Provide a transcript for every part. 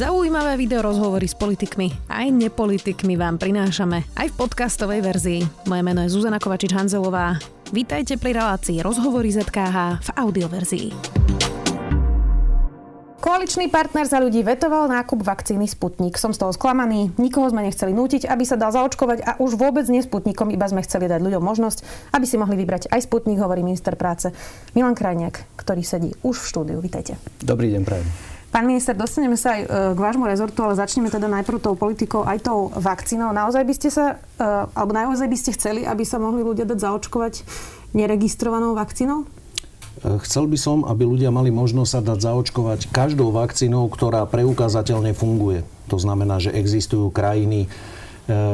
Zaujímavé video rozhovory s politikmi aj nepolitikmi vám prinášame aj v podcastovej verzii. Moje meno je Zuzana Kovačič-Hanzelová. Vítajte pri relácii Rozhovory ZKH v audioverzii. Koaličný partner za ľudí vetoval nákup vakcíny Sputnik. Som z toho sklamaný, nikoho sme nechceli nútiť, aby sa dal zaočkovať a už vôbec nie Sputnikom, iba sme chceli dať ľuďom možnosť, aby si mohli vybrať aj Sputnik, hovorí minister práce Milan Krajniak, ktorý sedí už v štúdiu. Vítajte. Dobrý deň, prajem. Pán minister, dostaneme sa aj e, k vášmu rezortu, ale začneme teda najprv tou politikou, aj tou vakcínou. Naozaj by ste sa, e, alebo naozaj by ste chceli, aby sa mohli ľudia dať zaočkovať neregistrovanou vakcínou? E, chcel by som, aby ľudia mali možnosť sa dať zaočkovať každou vakcínou, ktorá preukázateľne funguje. To znamená, že existujú krajiny,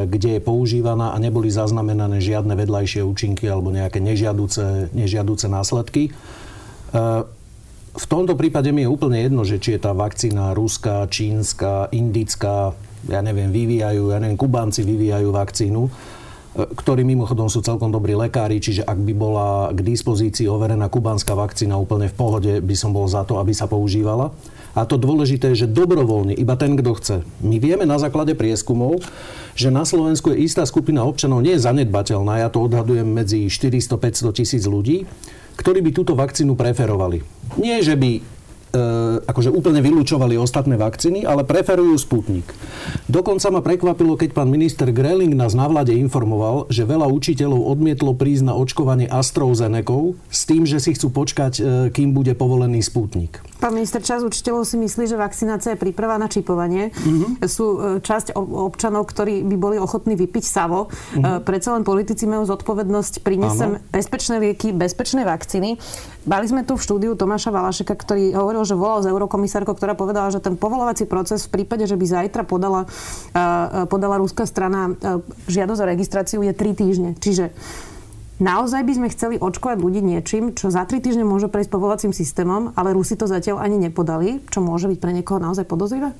kde je používaná a neboli zaznamenané žiadne vedľajšie účinky alebo nejaké nežiaduce, nežiaduce následky. E, v tomto prípade mi je úplne jedno, že či je tá vakcína ruská, čínska, indická, ja neviem, vyvíjajú, ja neviem, Kubánci vyvíjajú vakcínu ktorí mimochodom sú celkom dobrí lekári, čiže ak by bola k dispozícii overená kubánska vakcína úplne v pohode, by som bol za to, aby sa používala. A to dôležité je, že dobrovoľne, iba ten, kto chce. My vieme na základe prieskumov, že na Slovensku je istá skupina občanov, nie je zanedbateľná, ja to odhadujem medzi 400-500 tisíc ľudí, ktorí by túto vakcínu preferovali. Nie, že by akože úplne vylúčovali ostatné vakcíny, ale preferujú Sputnik. Dokonca ma prekvapilo, keď pán minister Greling nás na vláde informoval, že veľa učiteľov odmietlo prísť na očkovanie AstraZeneca s tým, že si chcú počkať, e, kým bude povolený Sputnik. Pán minister, časť učiteľov si myslí, že vakcinácia je príprava na čipovanie. Mm-hmm. Sú e, časť občanov, ktorí by boli ochotní vypiť savo. Mm-hmm. Predsa len politici majú zodpovednosť priniesem bezpečné lieky, bezpečné vakcíny. Mali sme tu v štúdiu Tomáša Valašeka, ktorý hovoril, že volal s eurokomisárkou, ktorá povedala, že ten povolovací proces v prípade, že by zajtra podala, podala ruská strana žiadosť o registráciu je 3 týždne. Čiže Naozaj by sme chceli očkovať ľudí niečím, čo za 3 týždne môže prejsť povolovacím systémom, ale Rusi to zatiaľ ani nepodali, čo môže byť pre niekoho naozaj podozrivé?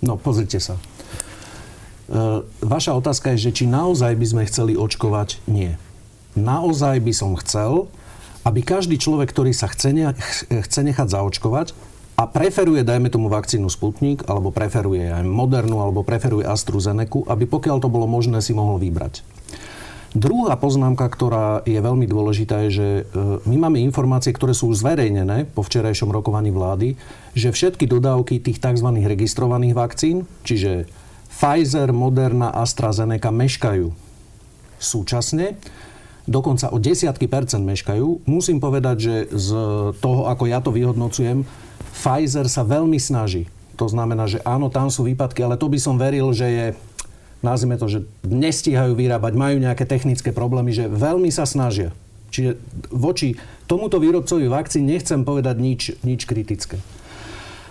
No, pozrite sa. E, vaša otázka je, že či naozaj by sme chceli očkovať? Nie. Naozaj by som chcel, aby každý človek, ktorý sa chce, ne, chce nechať zaočkovať a preferuje, dajme tomu vakcínu Sputnik, alebo preferuje aj Modernu, alebo preferuje AstraZeneca, aby pokiaľ to bolo možné, si mohol vybrať. Druhá poznámka, ktorá je veľmi dôležitá, je, že e, my máme informácie, ktoré sú zverejnené po včerajšom rokovaní vlády, že všetky dodávky tých tzv. registrovaných vakcín, čiže Pfizer, Moderna, AstraZeneca meškajú súčasne dokonca o desiatky percent meškajú. Musím povedať, že z toho, ako ja to vyhodnocujem, Pfizer sa veľmi snaží. To znamená, že áno, tam sú výpadky, ale to by som veril, že je nazvime to, že nestíhajú vyrábať, majú nejaké technické problémy, že veľmi sa snažia. Čiže voči tomuto výrobcovi vakcín nechcem povedať nič, nič kritické.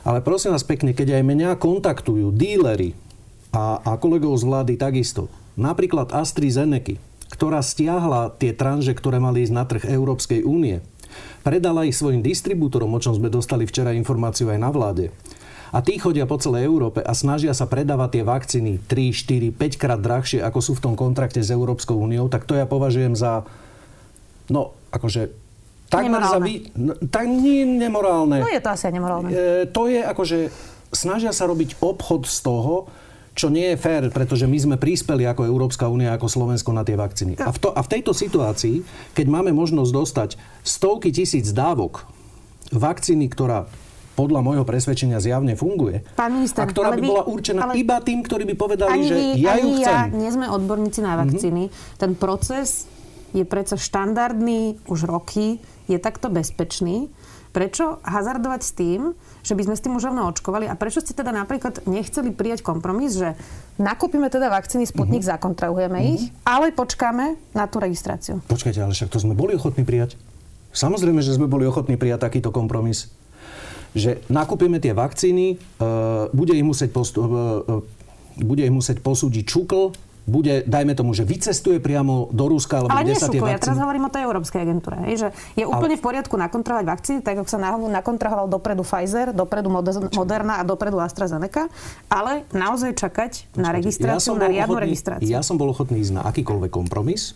Ale prosím vás pekne, keď aj mňa kontaktujú dílery a, a kolegov z vlády takisto, napríklad AstraZeneca, ktorá stiahla tie tranže, ktoré mali ísť na trh Európskej únie, predala ich svojim distribútorom, o čom sme dostali včera informáciu aj na vláde. A tí chodia po celej Európe a snažia sa predávať tie vakcíny 3, 4, 5 krát drahšie, ako sú v tom kontrakte s Európskou úniou, tak to ja považujem za, no, akože takmer za vy... No, tak nie nemorálne. No je to asi nemorálne. E, to je akože, snažia sa robiť obchod z toho, čo nie je fér, pretože my sme prispeli ako Európska únia, ako Slovensko na tie vakcíny. A v, to, a v tejto situácii, keď máme možnosť dostať stovky tisíc dávok vakcíny, ktorá podľa môjho presvedčenia zjavne funguje. Pán minister, a ktorá by vy, bola určená ale iba tým, ktorí by povedali, ani že vy, ja ju chcem. ja nie sme odborníci na vakcíny. Mm-hmm. Ten proces je predsa štandardný už roky, je takto bezpečný. Prečo hazardovať s tým, že by sme s tým už rovno očkovali a prečo ste teda napríklad nechceli prijať kompromis, že nakúpime teda vakcíny Sputnik, mm-hmm. zakontrahujeme mm-hmm. ich, ale počkáme na tú registráciu. Počkajte, ale však to sme boli ochotní prijať. Samozrejme, že sme boli ochotní prijať takýto kompromis. Že nakúpime tie vakcíny, uh, bude, ich musieť postu- bude ich musieť posúdiť čukl, bude, dajme tomu, že vycestuje priamo do Ruska, alebo Ale kde sa tie vakcíny... ja teraz hovorím o tej európskej agentúre. Že je úplne Ale... v poriadku nakontrahovať vakcíny, tak ako sa nakontrahoval dopredu Pfizer, dopredu Moderna a dopredu AstraZeneca, ale naozaj čakať na registráciu, ja na riadnu ochotný, registráciu. Ja som bol ochotný ísť na akýkoľvek kompromis,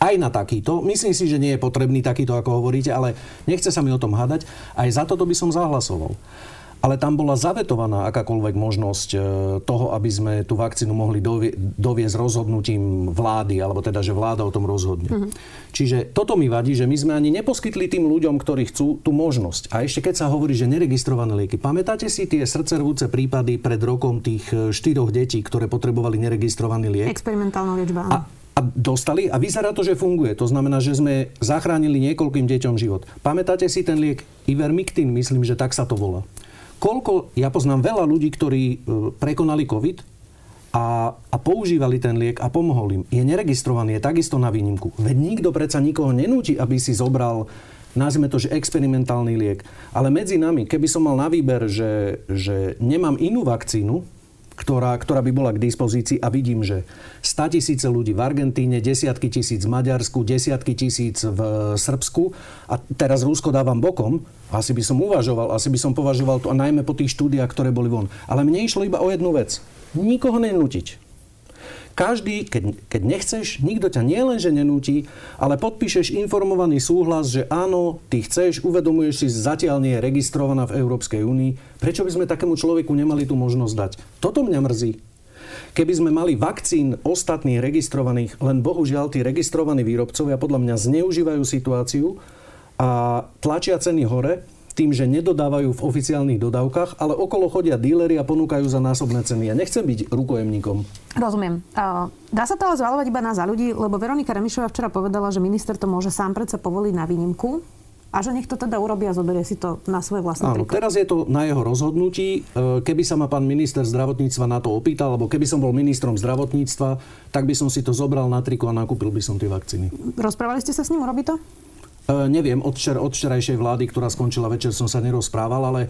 aj na takýto. Myslím si, že nie je potrebný takýto, ako hovoríte, ale nechce sa mi o tom hádať. Aj za toto by som zahlasoval. Ale tam bola zavetovaná akákoľvek možnosť e, toho, aby sme tú vakcínu mohli dovie, doviesť rozhodnutím vlády, alebo teda, že vláda o tom rozhodne. Uh-huh. Čiže toto mi vadí, že my sme ani neposkytli tým ľuďom, ktorí chcú tú možnosť. A ešte keď sa hovorí, že neregistrované lieky. Pamätáte si tie srdcervúce prípady pred rokom tých e, štyroch detí, ktoré potrebovali neregistrovaný liek? Experimentálna liečba. A, a dostali a vyzerá to, že funguje. To znamená, že sme zachránili niekoľkým deťom život. Pamätáte si ten liek Ivermectin? Myslím, že tak sa to volá. Koľko, ja poznám veľa ľudí, ktorí e, prekonali COVID a, a používali ten liek a pomohol im. Je neregistrovaný, je takisto na výnimku. Veď nikto predsa nikoho nenúti, aby si zobral nazvime to, že experimentálny liek. Ale medzi nami, keby som mal na výber, že, že nemám inú vakcínu, ktorá, ktorá by bola k dispozícii a vidím, že 100 tisíce ľudí v Argentíne, desiatky tisíc v Maďarsku, desiatky tisíc v Srbsku a teraz Rusko dávam bokom, asi by som uvažoval, asi by som považoval to a najmä po tých štúdiách, ktoré boli von. Ale mne išlo iba o jednu vec. Nikoho nenútiť. Každý, keď, keď nechceš, nikto ťa nielenže nenúti, ale podpíšeš informovaný súhlas, že áno, ty chceš, uvedomuješ si, zatiaľ nie je registrovaná v Európskej únii. Prečo by sme takému človeku nemali tú možnosť dať? Toto mňa mrzí. Keby sme mali vakcín ostatných registrovaných, len bohužiaľ tí registrovaní výrobcovia podľa mňa zneužívajú situáciu a tlačia ceny hore, tým, že nedodávajú v oficiálnych dodávkach, ale okolo chodia dílery a ponúkajú za násobné ceny. Ja nechcem byť rukojemníkom. Rozumiem. Dá sa to ale zvalovať iba na za ľudí, lebo Veronika Remišová včera povedala, že minister to môže sám predsa povoliť na výnimku a že nech to teda urobí a zoberie si to na svoje vlastné Áno, príklad. teraz je to na jeho rozhodnutí. E, keby sa ma pán minister zdravotníctva na to opýtal, alebo keby som bol ministrom zdravotníctva, tak by som si to zobral na triko a nakúpil by som tie vakcíny. Rozprávali ste sa s ním, urobí to? E, neviem, od, včer, od včerajšej vlády, ktorá skončila večer, som sa nerozprával, ale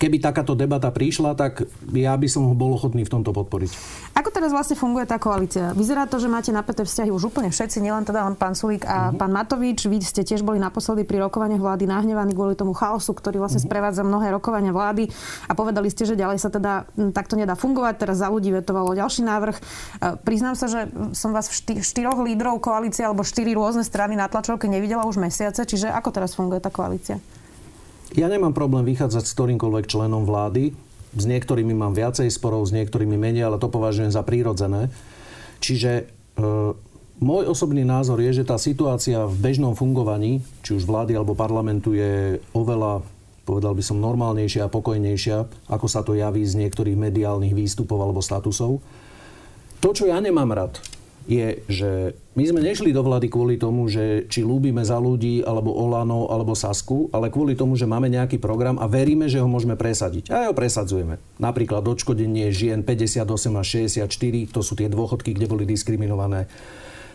keby takáto debata prišla, tak ja by som ho bol ochotný v tomto podporiť. Ako teraz vlastne funguje tá koalícia? Vyzerá to, že máte napäté vzťahy už úplne všetci, nielen teda len pán Sulík a uh-huh. pán Matovič. Vy ste tiež boli naposledy pri rokovaniach vlády nahnevaní kvôli tomu chaosu, ktorý vlastne uh-huh. sprevádza mnohé rokovania vlády a povedali ste, že ďalej sa teda takto nedá fungovať. Teraz za ľudí vetovalo ďalší návrh. E, priznám sa, že som vás v štyroch lídrov koalície alebo štyri rôzne strany na tlačovke nevidela už mesiace, čiže ako teraz funguje tá koalícia? Ja nemám problém vychádzať s ktorýmkoľvek členom vlády. S niektorými mám viacej sporov, s niektorými menej, ale to považujem za prírodzené. Čiže e, môj osobný názor je, že tá situácia v bežnom fungovaní, či už vlády alebo parlamentu, je oveľa, povedal by som, normálnejšia a pokojnejšia, ako sa to javí z niektorých mediálnych výstupov alebo statusov. To, čo ja nemám rád, je, že my sme nešli do vlády kvôli tomu, že či ľúbime za ľudí, alebo Olano, alebo Sasku, ale kvôli tomu, že máme nejaký program a veríme, že ho môžeme presadiť. A ho presadzujeme. Napríklad odškodenie žien 58 až 64, to sú tie dôchodky, kde boli diskriminované.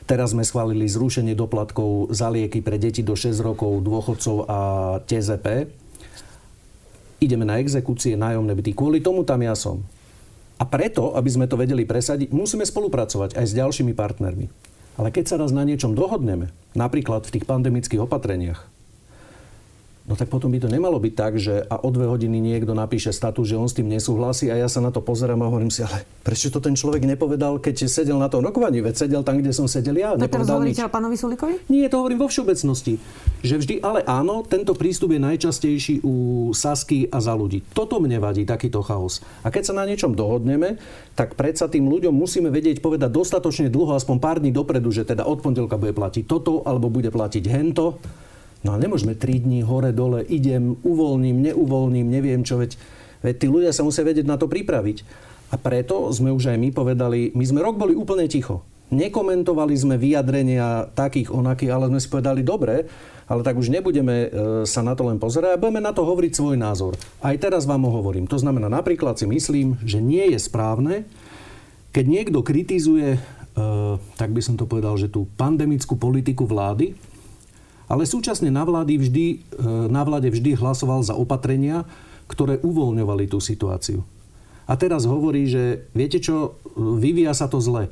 Teraz sme schválili zrušenie doplatkov za lieky pre deti do 6 rokov, dôchodcov a TZP. Ideme na exekúcie, nájomné byty. Kvôli tomu tam ja som. A preto, aby sme to vedeli presadiť, musíme spolupracovať aj s ďalšími partnermi. Ale keď sa raz na niečom dohodneme, napríklad v tých pandemických opatreniach, No tak potom by to nemalo byť tak, že a o dve hodiny niekto napíše status, že on s tým nesúhlasí a ja sa na to pozerám a hovorím si, ale prečo to ten človek nepovedal, keď sedel na tom rokovaní? Veď sedel tam, kde som sedel ja. Tak teraz hovoríte o pánovi Sulikovi? Nie, to hovorím vo všeobecnosti. Že vždy, ale áno, tento prístup je najčastejší u Sasky a za ľudí. Toto mne vadí, takýto chaos. A keď sa na niečom dohodneme, tak predsa tým ľuďom musíme vedieť povedať dostatočne dlho, aspoň pár dní dopredu, že teda od pondelka bude platiť toto, alebo bude platiť hento No a nemôžeme 3 dní hore, dole, idem, uvoľním, neuvoľním, neviem čo, veď, veď tí ľudia sa musia vedieť na to pripraviť. A preto sme už aj my povedali, my sme rok boli úplne ticho. Nekomentovali sme vyjadrenia takých onakých, ale sme si povedali, dobre, ale tak už nebudeme e, sa na to len pozerať a budeme na to hovoriť svoj názor. Aj teraz vám ho hovorím. To znamená, napríklad si myslím, že nie je správne, keď niekto kritizuje, e, tak by som to povedal, že tú pandemickú politiku vlády, ale súčasne na, vlády vždy, e, na vláde vždy hlasoval za opatrenia, ktoré uvoľňovali tú situáciu. A teraz hovorí, že viete čo, vyvíja sa to zle.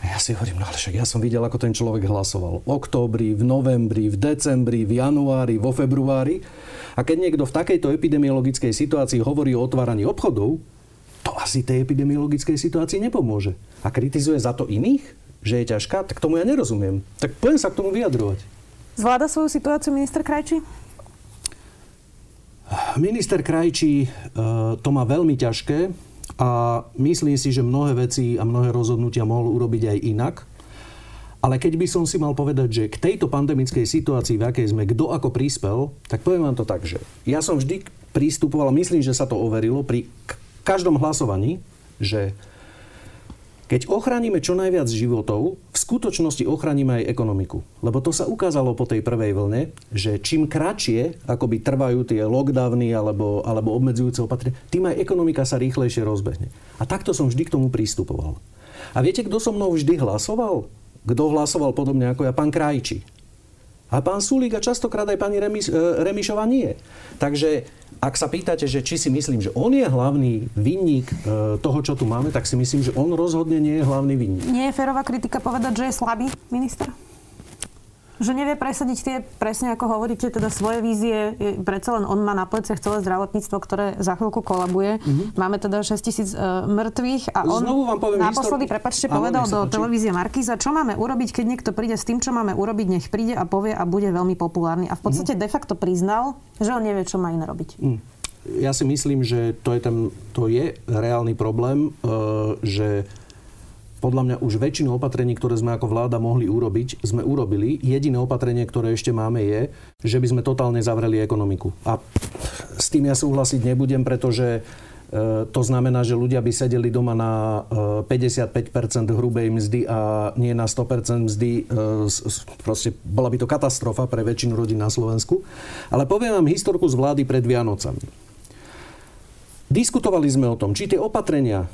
Ja si hovorím, no ale však ja som videl, ako ten človek hlasoval. V októbri, v novembri, v decembri, v januári, vo februári. A keď niekto v takejto epidemiologickej situácii hovorí o otváraní obchodov, to asi tej epidemiologickej situácii nepomôže. A kritizuje za to iných, že je ťažká, tak tomu ja nerozumiem. Tak poďme sa k tomu vyjadrovať. Zvláda svoju situáciu minister Krajčí? minister Krajčí to má veľmi ťažké a myslím si, že mnohé veci a mnohé rozhodnutia mohol urobiť aj inak. Ale keď by som si mal povedať, že k tejto pandemickej situácii, v akej sme, kto ako prispel, tak poviem vám to tak, že ja som vždy pristupoval, myslím, že sa to overilo pri každom hlasovaní, že keď ochránime čo najviac životov, v skutočnosti ochránime aj ekonomiku. Lebo to sa ukázalo po tej prvej vlne, že čím kratšie akoby trvajú tie lockdowny alebo, alebo obmedzujúce opatrenia, tým aj ekonomika sa rýchlejšie rozbehne. A takto som vždy k tomu pristupoval. A viete, kto so mnou vždy hlasoval? Kto hlasoval podobne ako ja? Pán Krajči. A pán Sulík a častokrát aj pani Remis, e, Remišova nie. Takže ak sa pýtate, že či si myslím, že on je hlavný vinník e, toho, čo tu máme, tak si myslím, že on rozhodne nie je hlavný vinník. Nie je férová kritika povedať, že je slabý minister? Že nevie presadiť tie, presne ako hovoríte, teda svoje vízie. Predsa len on má na pleciach celé zdravotníctvo, ktoré za chvíľku kolabuje. Mm-hmm. Máme teda 6 tisíc uh, mŕtvych a on Znovu vám poviem naposledy, histor... prepačte, povedal do televízie Markíza, čo máme urobiť, keď niekto príde s tým, čo máme urobiť, nech príde a povie a bude veľmi populárny. A v podstate mm-hmm. de facto priznal, že on nevie, čo má iné robiť. Mm. Ja si myslím, že to je, ten, to je reálny problém, uh, že podľa mňa už väčšinu opatrení, ktoré sme ako vláda mohli urobiť, sme urobili. Jediné opatrenie, ktoré ešte máme, je, že by sme totálne zavreli ekonomiku. A s tým ja súhlasiť nebudem, pretože e, to znamená, že ľudia by sedeli doma na 55% e, hrubej mzdy a nie na 100% mzdy. E, proste bola by to katastrofa pre väčšinu rodín na Slovensku. Ale poviem vám historku z vlády pred Vianocami. Diskutovali sme o tom, či tie opatrenia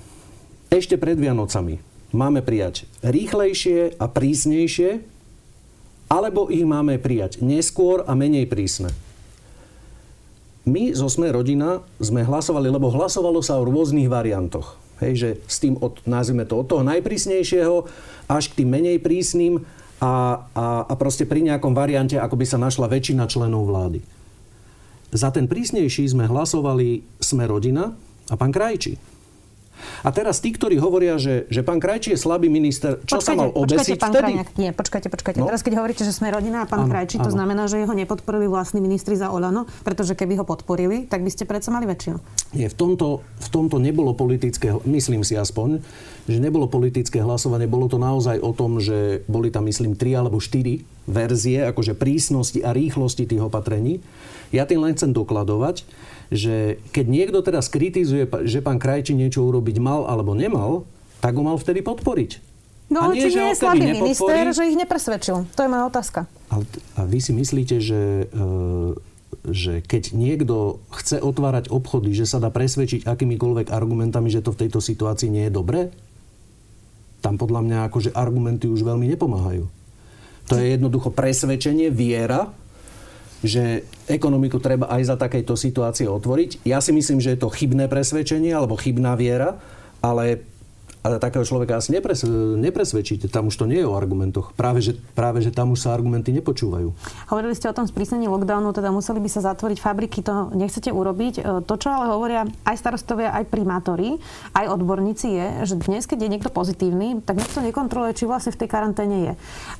ešte pred Vianocami máme prijať rýchlejšie a prísnejšie, alebo ich máme prijať neskôr a menej prísne. My zo Sme rodina sme hlasovali, lebo hlasovalo sa o rôznych variantoch. Hej, že s tým, od, nazvime to, od toho najprísnejšieho až k tým menej prísnym a, a, a proste pri nejakom variante, ako by sa našla väčšina členov vlády. Za ten prísnejší sme hlasovali Sme rodina a pán Krajčí. A teraz tí, ktorí hovoria, že, že pán Krajčí je slabý minister, čo počkajte, sa mal obesiť počkajte, vtedy? Krajňák, nie, počkajte, počkajte. No? Teraz keď hovoríte, že sme rodina a pán ano, Krajčí, to znamená, že jeho nepodporili vlastní ministri za Olano, pretože keby ho podporili, tak by ste predsa mali väčšinu. Nie, v tomto, v tomto nebolo politické, myslím si aspoň, že nebolo politické hlasovanie, bolo to naozaj o tom, že boli tam, myslím, tri alebo štyri verzie, akože prísnosti a rýchlosti tých opatrení. Ja tým len chcem dokladovať, že keď niekto teraz kritizuje, že pán Krajčí niečo urobiť mal alebo nemal, tak ho mal vtedy podporiť. No, a nie, či nie je slabý minister, že ich nepresvedčil? To je moja otázka. A, a vy si myslíte, že, e, že keď niekto chce otvárať obchody, že sa dá presvedčiť akýmikoľvek argumentami, že to v tejto situácii nie je dobré? Tam podľa mňa akože argumenty už veľmi nepomáhajú. To je jednoducho presvedčenie, viera, že ekonomiku treba aj za takejto situácie otvoriť. Ja si myslím, že je to chybné presvedčenie alebo chybná viera, ale ale takého človeka asi nepres, nepresvedčíte. Tam už to nie je o argumentoch. Práve že, práve, že tam už sa argumenty nepočúvajú. Hovorili ste o tom sprísnení lockdownu, teda museli by sa zatvoriť fabriky, to nechcete urobiť. E, to, čo ale hovoria aj starostovia, aj primátori, aj odborníci je, že dnes, keď je niekto pozitívny, tak nikto nekontroluje, či vlastne v tej karanténe je.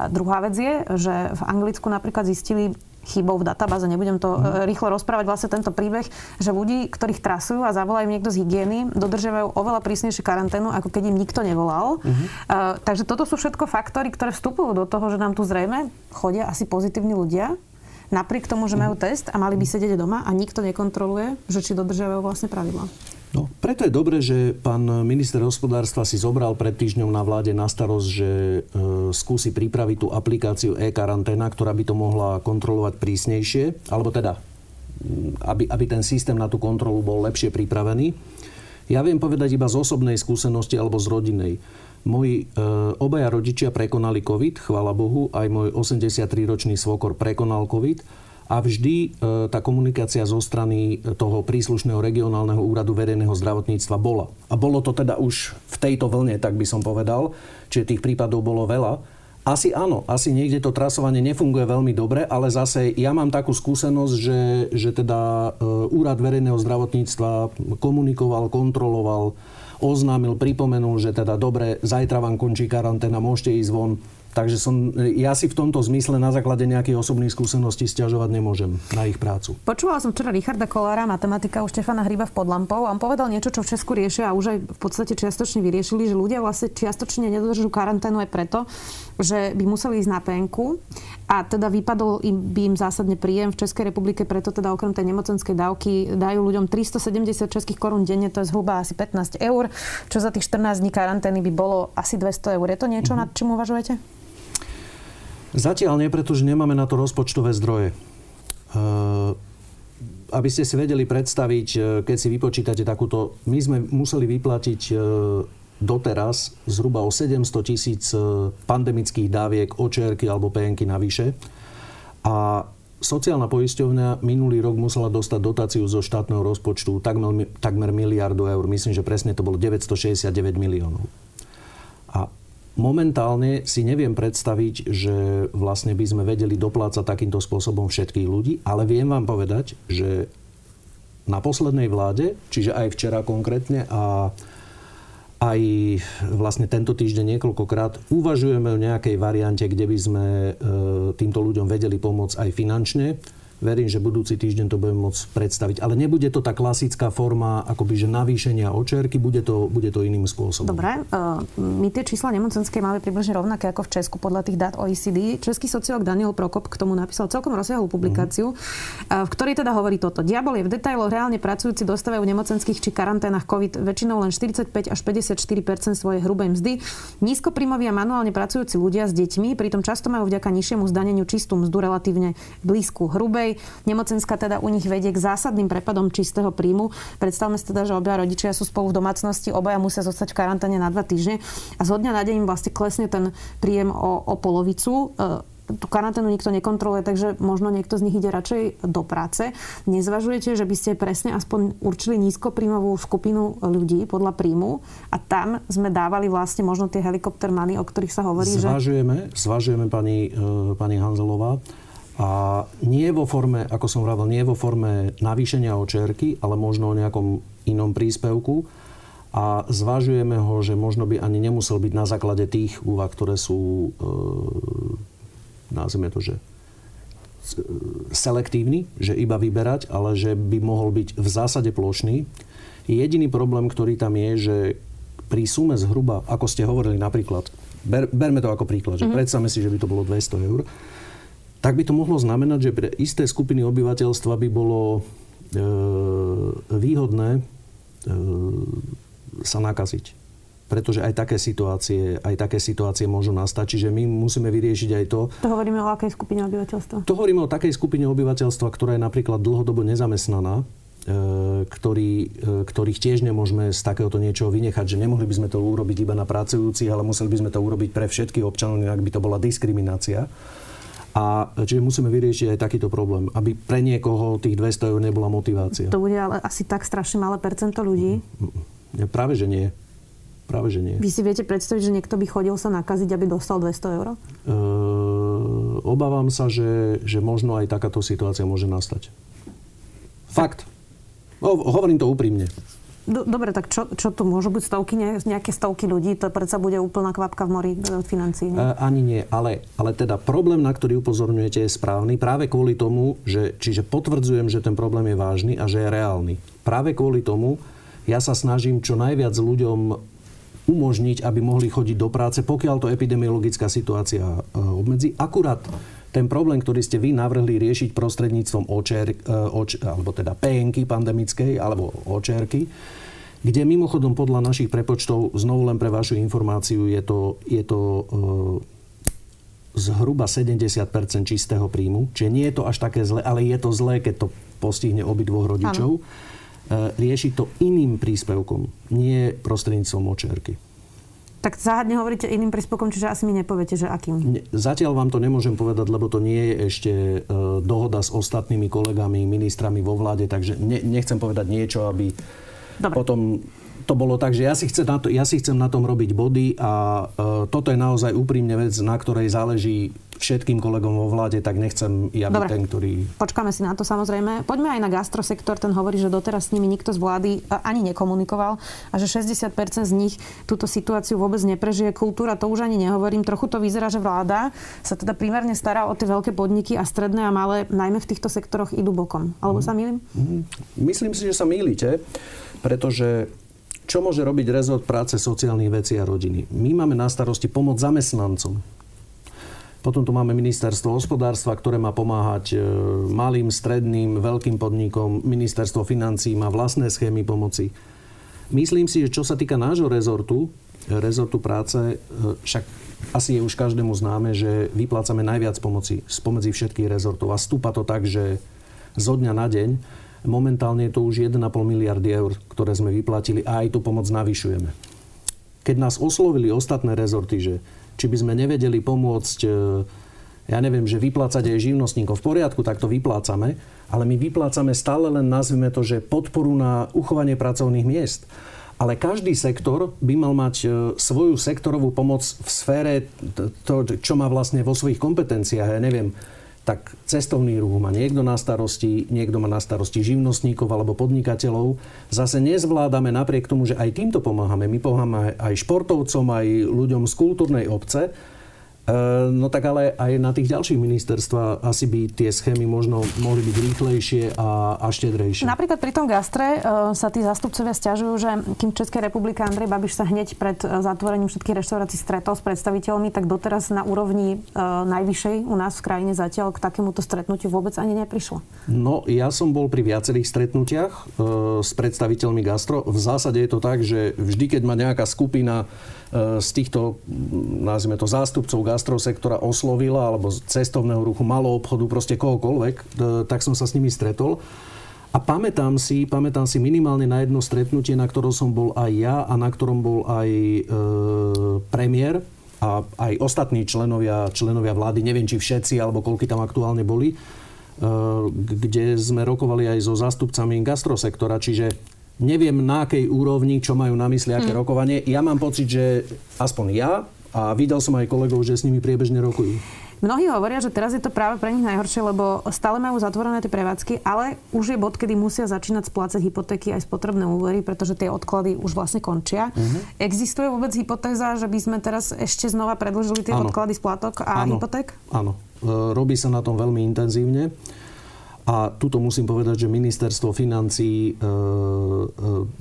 A druhá vec je, že v Anglicku napríklad zistili chybou v databáze, nebudem to mm. rýchlo rozprávať, vlastne tento príbeh, že ľudí, ktorých trasujú a zavolajú niekto z hygieny, dodržiavajú oveľa prísnejšiu karanténu, ako keď im nikto nevolal. Mm-hmm. Uh, takže toto sú všetko faktory, ktoré vstupujú do toho, že nám tu zrejme chodia asi pozitívni ľudia, napriek tomu, že majú mhm. test a mali by sedieť doma a nikto nekontroluje, že či dodržiavajú vlastne pravidla. No, preto je dobré, že pán minister hospodárstva si zobral pred týždňom na vláde na starosť, že e, skúsi pripraviť tú aplikáciu e-karanténa, ktorá by to mohla kontrolovať prísnejšie, alebo teda, aby, aby ten systém na tú kontrolu bol lepšie pripravený. Ja viem povedať iba z osobnej skúsenosti alebo z rodinej. Moji e, obaja rodičia prekonali COVID, chvála Bohu, aj môj 83-ročný svokor prekonal COVID a vždy e, tá komunikácia zo strany toho príslušného regionálneho úradu verejného zdravotníctva bola. A bolo to teda už v tejto vlne, tak by som povedal, čiže tých prípadov bolo veľa. Asi áno, asi niekde to trasovanie nefunguje veľmi dobre, ale zase ja mám takú skúsenosť, že, že teda e, úrad verejného zdravotníctva komunikoval, kontroloval, oznámil, pripomenul, že teda dobre, zajtra vám končí karanténa, môžete ísť von Takže som, ja si v tomto zmysle na základe nejakých osobných skúseností stiažovať nemôžem na ich prácu. Počúvala som včera Richarda Kolára, matematika u Štefana Hryba v Podlampov a on povedal niečo, čo v Česku riešia a už aj v podstate čiastočne vyriešili, že ľudia vlastne čiastočne nedodržujú karanténu aj preto, že by museli ísť na penku a teda vypadol im, by im zásadne príjem v Českej republike, preto teda okrem tej nemocenskej dávky dajú ľuďom 370 českých korún denne, to je zhruba asi 15 eur, čo za tých 14 dní karantény by bolo asi 200 eur. Je to niečo, mm-hmm. nad čím uvažujete? Zatiaľ nie, pretože nemáme na to rozpočtové zdroje. Uh, aby ste si vedeli predstaviť, e, keď si vypočítate takúto, my sme museli vyplatiť uh, doteraz zhruba o 700 tisíc pandemických dáviek, očerky alebo PNky navyše. A sociálna poisťovňa minulý rok musela dostať dotáciu zo štátneho rozpočtu takmer, takmer miliardu eur. Myslím, že presne to bolo 969 miliónov. A momentálne si neviem predstaviť, že vlastne by sme vedeli doplácať takýmto spôsobom všetkých ľudí, ale viem vám povedať, že na poslednej vláde, čiže aj včera konkrétne a aj vlastne tento týždeň niekoľkokrát uvažujeme o nejakej variante, kde by sme e, týmto ľuďom vedeli pomôcť aj finančne Verím, že budúci týždeň to budem môcť predstaviť. Ale nebude to tá klasická forma akoby, že navýšenia očerky, bude to, bude to iným spôsobom. Dobre, uh, my tie čísla nemocenské máme približne rovnaké ako v Česku podľa tých dát OECD. Český sociolog Daniel Prokop k tomu napísal celkom rozsiahlu publikáciu, uh-huh. v ktorej teda hovorí toto. Diabol je v detailoch, reálne pracujúci dostávajú v nemocenských či karanténach COVID väčšinou len 45 až 54% svojej hrubej mzdy. Nízkoprímoví a manuálne pracujúci ľudia s deťmi pritom často majú vďaka nižšiemu zdaneniu čistú mzdu relatívne blízku hrubej Nemocenská teda u nich vedie k zásadným prepadom čistého príjmu. Predstavme si teda, že obaja rodičia sú spolu v domácnosti, obaja musia zostať v karanténe na dva týždne a zo dňa na deň im vlastne klesne ten príjem o, o polovicu e, tú karanténu nikto nekontroluje, takže možno niekto z nich ide radšej do práce. Nezvažujete, že by ste presne aspoň určili nízkopríjmovú skupinu ľudí podľa príjmu a tam sme dávali vlastne možno tie helikopter money, o ktorých sa hovorí, zvažujeme, že... Zvažujeme, pani, e, pani Hanzelová. A nie vo forme, ako som vravel, nie vo forme navýšenia očerky, ale možno o nejakom inom príspevku. A zvažujeme ho, že možno by ani nemusel byť na základe tých úvah, ktoré sú, e, nazvime to, že selektívny, že iba vyberať, ale že by mohol byť v zásade plošný. Jediný problém, ktorý tam je, že pri sume zhruba, ako ste hovorili napríklad, ber, berme to ako príklad, že mm-hmm. predstavme si, že by to bolo 200 eur, tak by to mohlo znamenať, že pre isté skupiny obyvateľstva by bolo e, výhodné e, sa nakaziť. Pretože aj také situácie, aj také situácie môžu nastať. Čiže my musíme vyriešiť aj to. To hovoríme o akej skupine obyvateľstva? To hovoríme o takej skupine obyvateľstva, ktorá je napríklad dlhodobo nezamestnaná, e, ktorý, e, ktorých tiež nemôžeme z takéhoto niečoho vynechať, že nemohli by sme to urobiť iba na pracujúcich, ale museli by sme to urobiť pre všetkých občanov, inak by to bola diskriminácia. A čiže musíme vyriešiť aj takýto problém, aby pre niekoho tých 200 eur nebola motivácia. To bude ale asi tak strašne malé percento ľudí? Ja, práve, že nie. Práve, že nie. Vy si viete predstaviť, že niekto by chodil sa nakaziť, aby dostal 200 eur? E, obávam sa, že, že možno aj takáto situácia môže nastať. Fakt. No, hovorím to úprimne. Dobre, tak čo, čo tu môžu byť stovky, ne, nejaké stovky ľudí? To predsa bude úplná kvapka v mori e, financií. Ne? Ani nie, ale, ale teda problém, na ktorý upozorňujete, je správny práve kvôli tomu, že, čiže potvrdzujem, že ten problém je vážny a že je reálny. Práve kvôli tomu ja sa snažím čo najviac ľuďom umožniť, aby mohli chodiť do práce, pokiaľ to epidemiologická situácia e, obmedzí. Akurát ten problém, ktorý ste vy navrhli riešiť prostredníctvom očer, e, oč, alebo teda PNky pandemickej, alebo očerky, kde mimochodom podľa našich prepočtov, znovu len pre vašu informáciu, je to, je to e, zhruba 70% čistého príjmu. Čiže nie je to až také zle, ale je to zlé, keď to postihne obidvoch rodičov. Ano. E, rieši to iným príspevkom, nie prostredníctvom očerky. Tak záhadne hovoríte iným príspevkom, čiže asi mi nepoviete, že akým. Zatiaľ vám to nemôžem povedať, lebo to nie je ešte e, dohoda s ostatnými kolegami, ministrami vo vláde, takže ne, nechcem povedať niečo, aby Dobre. potom to bolo tak, že ja si, chcem na to, ja si chcem na tom robiť body a e, toto je naozaj úprimne vec, na ktorej záleží všetkým kolegom vo vláde, tak nechcem ja byť ten, ktorý... Počkáme si na to samozrejme. Poďme aj na gastrosektor. Ten hovorí, že doteraz s nimi nikto z vlády ani nekomunikoval a že 60% z nich túto situáciu vôbec neprežije. Kultúra, to už ani nehovorím. Trochu to vyzerá, že vláda sa teda primárne stará o tie veľké podniky a stredné a malé, najmä v týchto sektoroch idú bokom. Alebo sa mýlim? Mhm. Myslím si, že sa mýlite, pretože čo môže robiť rezort práce, sociálnych vecí a rodiny? My máme na starosti pomoc zamestnancom. Potom tu máme ministerstvo hospodárstva, ktoré má pomáhať e, malým, stredným, veľkým podnikom. Ministerstvo financí má vlastné schémy pomoci. Myslím si, že čo sa týka nášho rezortu, rezortu práce, e, však asi je už každému známe, že vyplácame najviac pomoci spomedzi všetkých rezortov a stúpa to tak, že zo dňa na deň Momentálne je to už 1,5 miliardy eur, ktoré sme vyplatili a aj tú pomoc navyšujeme. Keď nás oslovili ostatné rezorty, že či by sme nevedeli pomôcť, e, ja neviem, že vyplácať aj živnostníkov v poriadku, tak to vyplácame, ale my vyplácame stále len, nazvime to, že podporu na uchovanie pracovných miest. Ale každý sektor by mal mať e, svoju sektorovú pomoc v sfére, to, čo má vlastne vo svojich kompetenciách. Ja neviem, tak cestovný ruch má niekto na starosti, niekto má na starosti živnostníkov alebo podnikateľov. Zase nezvládame napriek tomu, že aj týmto pomáhame. My pomáhame aj športovcom, aj ľuďom z kultúrnej obce, no tak ale aj na tých ďalších ministerstvách asi by tie schémy možno mohli byť rýchlejšie a, a štedrejšie. Napríklad pri tom gastre uh, sa tí zastupcovia stiažujú, že kým v Českej republike Andrej Babiš sa hneď pred uh, zatvorením všetkých reštaurácií stretol s predstaviteľmi, tak doteraz na úrovni najvyššej u nás v krajine zatiaľ k takémuto stretnutiu vôbec ani neprišlo. No, ja som bol pri viacerých stretnutiach s predstaviteľmi gastro. V zásade je to tak, že vždy, keď má nejaká skupina z týchto, nazvime to, zástupcov gastrosektora oslovila, alebo z cestovného ruchu, malou obchodu, proste kohokoľvek, e, tak som sa s nimi stretol. A pamätám si, pamätám si minimálne na jedno stretnutie, na ktorom som bol aj ja a na ktorom bol aj e, premiér a aj ostatní členovia, členovia vlády, neviem či všetci alebo koľky tam aktuálne boli, e, kde sme rokovali aj so zástupcami gastrosektora, čiže Neviem na akej úrovni, čo majú na mysli, aké hmm. rokovanie. Ja mám pocit, že aspoň ja a videl som aj kolegov, že s nimi priebežne rokujú. Mnohí hovoria, že teraz je to práve pre nich najhoršie, lebo stále majú zatvorené tie prevádzky, ale už je bod, kedy musia začínať splácať hypotéky aj spotrebné úvery, pretože tie odklady už vlastne končia. Uh-huh. Existuje vôbec hypotéza, že by sme teraz ešte znova predlžili tie ano. odklady splátok a ano. hypoték? Áno. E, robí sa na tom veľmi intenzívne. A tuto musím povedať, že ministerstvo financí e, e,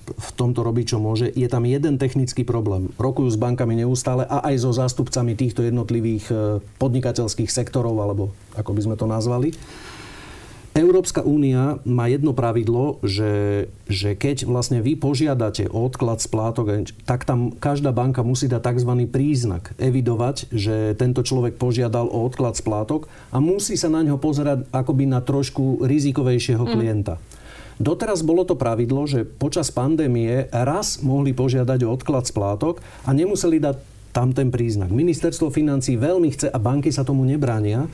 v tomto robí, čo môže. Je tam jeden technický problém. Rokujú s bankami neustále a aj so zástupcami týchto jednotlivých e, podnikateľských sektorov, alebo ako by sme to nazvali. Európska únia má jedno pravidlo, že, že keď vlastne vy požiadate o odklad splátok, tak tam každá banka musí dať tzv. príznak, evidovať, že tento človek požiadal o odklad splátok a musí sa na ňo pozerať akoby na trošku rizikovejšieho mm. klienta. Doteraz bolo to pravidlo, že počas pandémie raz mohli požiadať o odklad splátok a nemuseli dať tam ten príznak. Ministerstvo financí veľmi chce a banky sa tomu nebránia,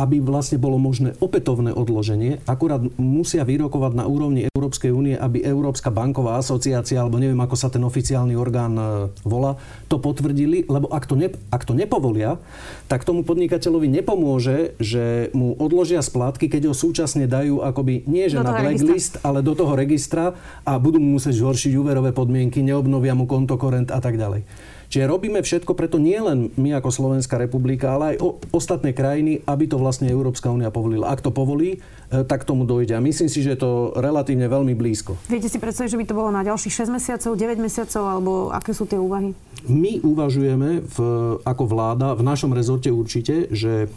aby vlastne bolo možné opätovné odloženie. Akurát musia vyrokovať na úrovni Európskej únie, aby Európska banková asociácia, alebo neviem, ako sa ten oficiálny orgán e, volá, to potvrdili, lebo ak to, ne, ak to nepovolia, tak tomu podnikateľovi nepomôže, že mu odložia splátky, keď ho súčasne dajú akoby nie že na blacklist, ale do toho registra a budú mu musieť zhoršiť úverové podmienky, neobnovia mu kontokorent a tak ďalej. Čiže robíme všetko preto nie len my ako Slovenská republika, ale aj o, ostatné krajiny, aby to vlastne Európska únia povolila. Ak to povolí, e, tak tomu dojde. A myslím si, že je to relatívne veľmi blízko. Viete si predstaviť, že by to bolo na ďalších 6 mesiacov, 9 mesiacov, alebo aké sú tie úvahy? My uvažujeme v, ako vláda, v našom rezorte určite, že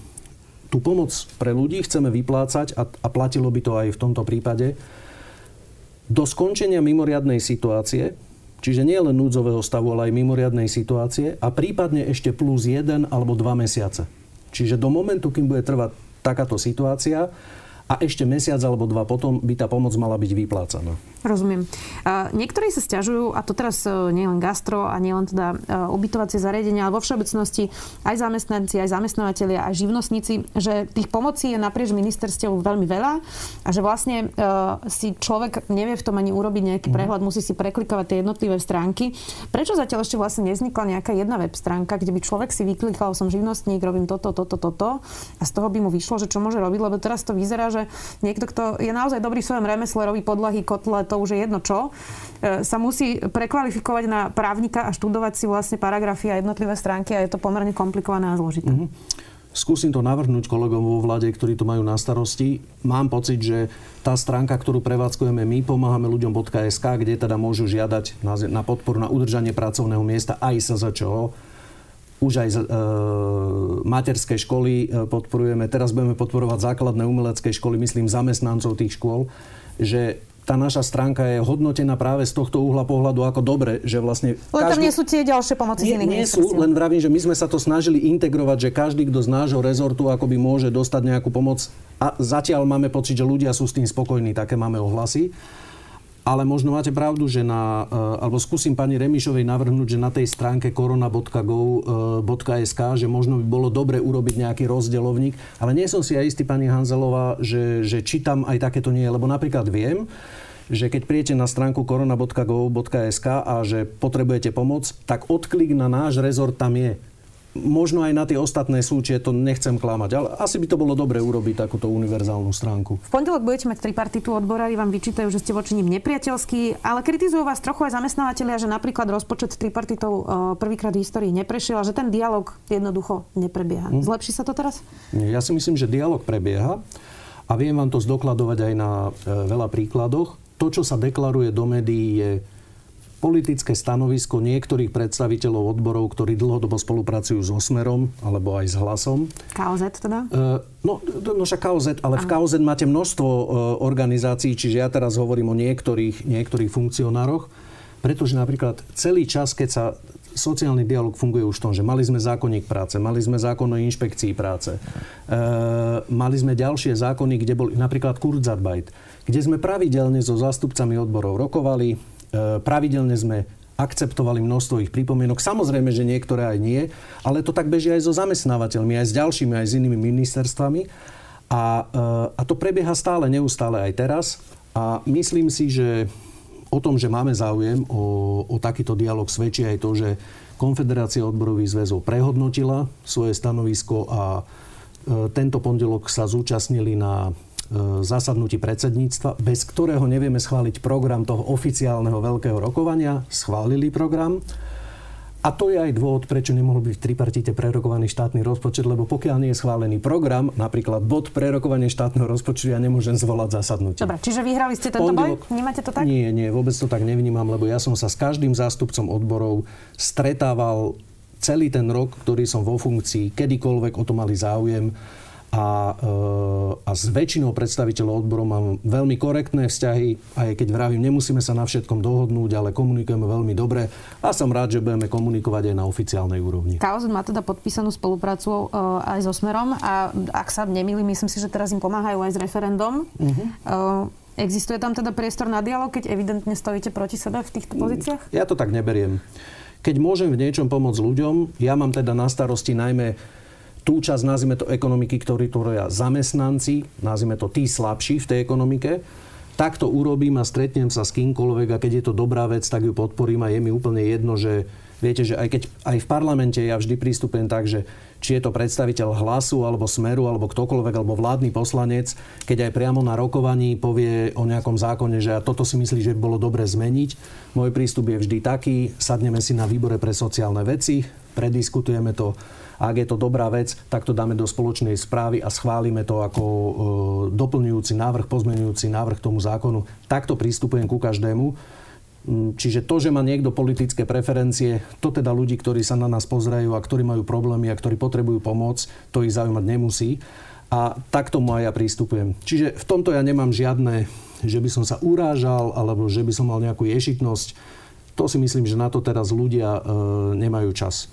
tú pomoc pre ľudí chceme vyplácať a, a platilo by to aj v tomto prípade do skončenia mimoriadnej situácie, Čiže nie len núdzového stavu, ale aj mimoriadnej situácie a prípadne ešte plus jeden alebo dva mesiace. Čiže do momentu, kým bude trvať takáto situácia a ešte mesiac alebo dva potom by tá pomoc mala byť vyplácaná. Rozumiem. Niektorí sa stiažujú, a to teraz e, nie len gastro a nie len teda e, ubytovacie zariadenia, ale vo všeobecnosti aj zamestnanci, aj zamestnávateľia, aj živnostníci, že tých pomocí je naprieč ministerstiev veľmi veľa a že vlastne e, si človek nevie v tom ani urobiť nejaký mhm. prehľad, musí si preklikovať tie jednotlivé stránky. Prečo zatiaľ ešte vlastne nevznikla nejaká jedna web stránka, kde by človek si vyklikal, som živnostník, robím toto, toto, toto a z toho by mu vyšlo, že čo môže robiť, lebo teraz to vyzerá, že niekto, kto je naozaj dobrý v svojom remesle, robí podlahy, kotle, to už je jedno čo, e, sa musí prekvalifikovať na právnika a študovať si vlastne paragrafy a jednotlivé stránky a je to pomerne komplikované a zložité. Mm-hmm. Skúsim to navrhnúť kolegom vo vláde, ktorí to majú na starosti. Mám pocit, že tá stránka, ktorú prevádzkujeme my, pomáhame ľuďom.sk, kde teda môžu žiadať na podporu na udržanie pracovného miesta aj SZČO, už aj e, materské školy e, podporujeme, teraz budeme podporovať základné umelecké školy, myslím zamestnancov tých škôl, že tá naša stránka je hodnotená práve z tohto uhla pohľadu ako dobre, že vlastne... Len každý... tam nie sú tie ďalšie pomoci nie, z iných Nie sú, len vravím, že my sme sa to snažili integrovať, že každý, kto z nášho rezortu akoby môže dostať nejakú pomoc a zatiaľ máme pocit, že ľudia sú s tým spokojní, také máme ohlasy. Ale možno máte pravdu, že na, eh, alebo skúsim pani Remišovej navrhnúť, že na tej stránke korona.gov.sk, že možno by bolo dobre urobiť nejaký rozdeľovník, ale nie som si aj istý, pani Hanzelová, že, že či tam aj takéto nie je, lebo napríklad viem, že keď prijete na stránku korona.gov.sk a že potrebujete pomoc, tak odklik na náš rezort tam je možno aj na tie ostatné súčie, to nechcem klamať, ale asi by to bolo dobre urobiť takúto univerzálnu stránku. V pondelok budete mať tripartitu odborári, vám vyčítajú, že ste voči nim nepriateľskí, ale kritizujú vás trochu aj zamestnávateľia, že napríklad rozpočet tripartitov e, prvýkrát v histórii neprešiel a že ten dialog jednoducho neprebieha. Hm. Zlepší sa to teraz? Ja si myslím, že dialog prebieha a viem vám to zdokladovať aj na e, veľa príkladoch. To, čo sa deklaruje do médií, je politické stanovisko niektorých predstaviteľov odborov, ktorí dlhodobo spolupracujú s Osmerom alebo aj s Hlasom. KOZ teda? Uh, no, no však KOZ, ale Aha. v KOZ máte množstvo uh, organizácií, čiže ja teraz hovorím o niektorých, niektorých funkcionároch, pretože napríklad celý čas, keď sa sociálny dialog funguje už v tom, že mali sme zákonník práce, mali sme zákon o inšpekcii práce, e, mali sme ďalšie zákony, kde boli napríklad Kurzarbeit, kde sme pravidelne so zástupcami odborov rokovali, E, pravidelne sme akceptovali množstvo ich pripomienok. Samozrejme, že niektoré aj nie, ale to tak beží aj so zamestnávateľmi, aj s ďalšími, aj s inými ministerstvami. A, e, a to prebieha stále, neustále aj teraz. A myslím si, že o tom, že máme záujem o, o takýto dialog, svedčí aj to, že Konfederácia odborových zväzov prehodnotila svoje stanovisko a e, tento pondelok sa zúčastnili na E, zasadnutí predsedníctva, bez ktorého nevieme schváliť program toho oficiálneho veľkého rokovania. Schválili program. A to je aj dôvod, prečo nemohol byť v tripartite prerokovaný štátny rozpočet, lebo pokiaľ nie je schválený program, napríklad bod prerokovanie štátneho rozpočtu, ja nemôžem zvolať zasadnutie. Dobre, čiže vyhrali ste tento Pondelok... boj? Vnímate to tak? Nie, nie, vôbec to tak nevnímam, lebo ja som sa s každým zástupcom odborov stretával celý ten rok, ktorý som vo funkcii, kedykoľvek o to mali záujem a, e, a s väčšinou predstaviteľov odborov mám veľmi korektné vzťahy, aj keď vravím, nemusíme sa na všetkom dohodnúť, ale komunikujeme veľmi dobre a som rád, že budeme komunikovať aj na oficiálnej úrovni. Kauzen má teda podpísanú spoluprácu uh, aj so Smerom a ak sa nemýlim, myslím si, že teraz im pomáhajú aj s referendum. Uh-huh. Uh, Existuje tam teda priestor na dialog, keď evidentne stojíte proti sebe v týchto pozíciách? Ja to tak neberiem. Keď môžem v niečom pomôcť ľuďom, ja mám teda na starosti najmä tú časť, nazvime to ekonomiky, ktorý tvoria zamestnanci, nazvime to tí slabší v tej ekonomike, tak to urobím a stretnem sa s kýmkoľvek a keď je to dobrá vec, tak ju podporím a je mi úplne jedno, že viete, že aj keď aj v parlamente ja vždy prístupujem tak, že či je to predstaviteľ hlasu alebo smeru alebo ktokoľvek alebo vládny poslanec, keď aj priamo na rokovaní povie o nejakom zákone, že toto si myslí, že by bolo dobre zmeniť. Môj prístup je vždy taký, sadneme si na výbore pre sociálne veci, prediskutujeme to a ak je to dobrá vec, tak to dáme do spoločnej správy a schválime to ako e, doplňujúci návrh, pozmenujúci návrh tomu zákonu. Takto prístupujem ku každému. Mm, čiže to, že má niekto politické preferencie, to teda ľudí, ktorí sa na nás pozerajú a ktorí majú problémy a ktorí potrebujú pomoc, to ich zaujímať nemusí. A tak tomu aj ja prístupujem. Čiže v tomto ja nemám žiadne, že by som sa urážal alebo že by som mal nejakú ješitnosť. To si myslím, že na to teraz ľudia e, nemajú čas.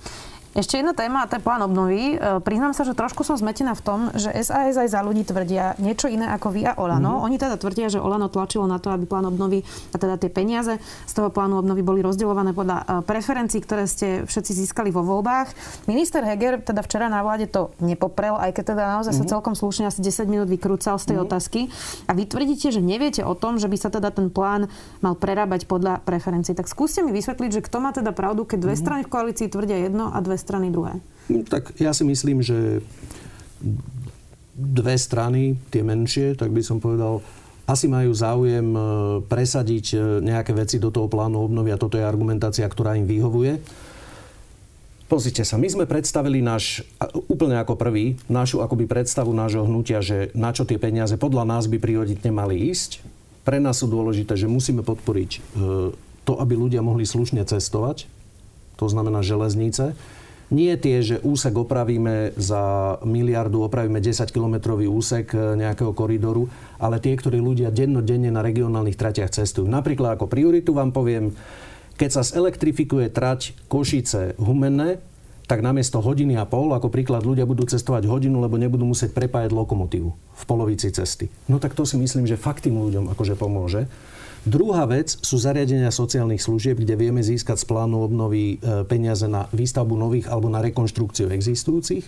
Ešte jedna téma, a to je plán obnovy. E, priznám sa, že trošku som zmetená v tom, že SAS aj za ľudí tvrdia niečo iné ako vy a Olano. Mm-hmm. Oni teda tvrdia, že Olano tlačilo na to, aby plán obnovy a teda tie peniaze z toho plánu obnovy boli rozdeľované podľa e, preferencií, ktoré ste všetci získali vo voľbách. Minister Heger teda včera na vláde to nepoprel, aj keď teda naozaj mm-hmm. sa mhm. celkom slušne asi 10 minút vykrúcal z tej mm-hmm. otázky. A vy tvrdíte, že neviete o tom, že by sa teda ten plán mal prerábať podľa preferencií. Tak skúste mi vysvetliť, že kto má teda pravdu, keď dve mm-hmm. strany v koalícii tvrdia jedno a dve strany druhé? No, tak ja si myslím, že dve strany, tie menšie, tak by som povedal, asi majú záujem e, presadiť e, nejaké veci do toho plánu obnovy a toto je argumentácia, ktorá im vyhovuje. Pozrite sa, my sme predstavili náš, úplne ako prvý, našu akoby predstavu nášho hnutia, že na čo tie peniaze podľa nás by prioritne mali ísť. Pre nás sú dôležité, že musíme podporiť e, to, aby ľudia mohli slušne cestovať, to znamená železnice, nie tie, že úsek opravíme za miliardu, opravíme 10-kilometrový úsek e, nejakého koridoru, ale tie, ktorí ľudia dennodenne na regionálnych tratiach cestujú. Napríklad ako prioritu vám poviem, keď sa zelektrifikuje trať Košice Humenné, tak namiesto hodiny a pol, ako príklad, ľudia budú cestovať hodinu, lebo nebudú musieť prepájať lokomotívu v polovici cesty. No tak to si myslím, že fakt tým ľuďom akože pomôže. Druhá vec sú zariadenia sociálnych služieb, kde vieme získať z plánu obnovy e, peniaze na výstavbu nových alebo na rekonštrukciu existujúcich.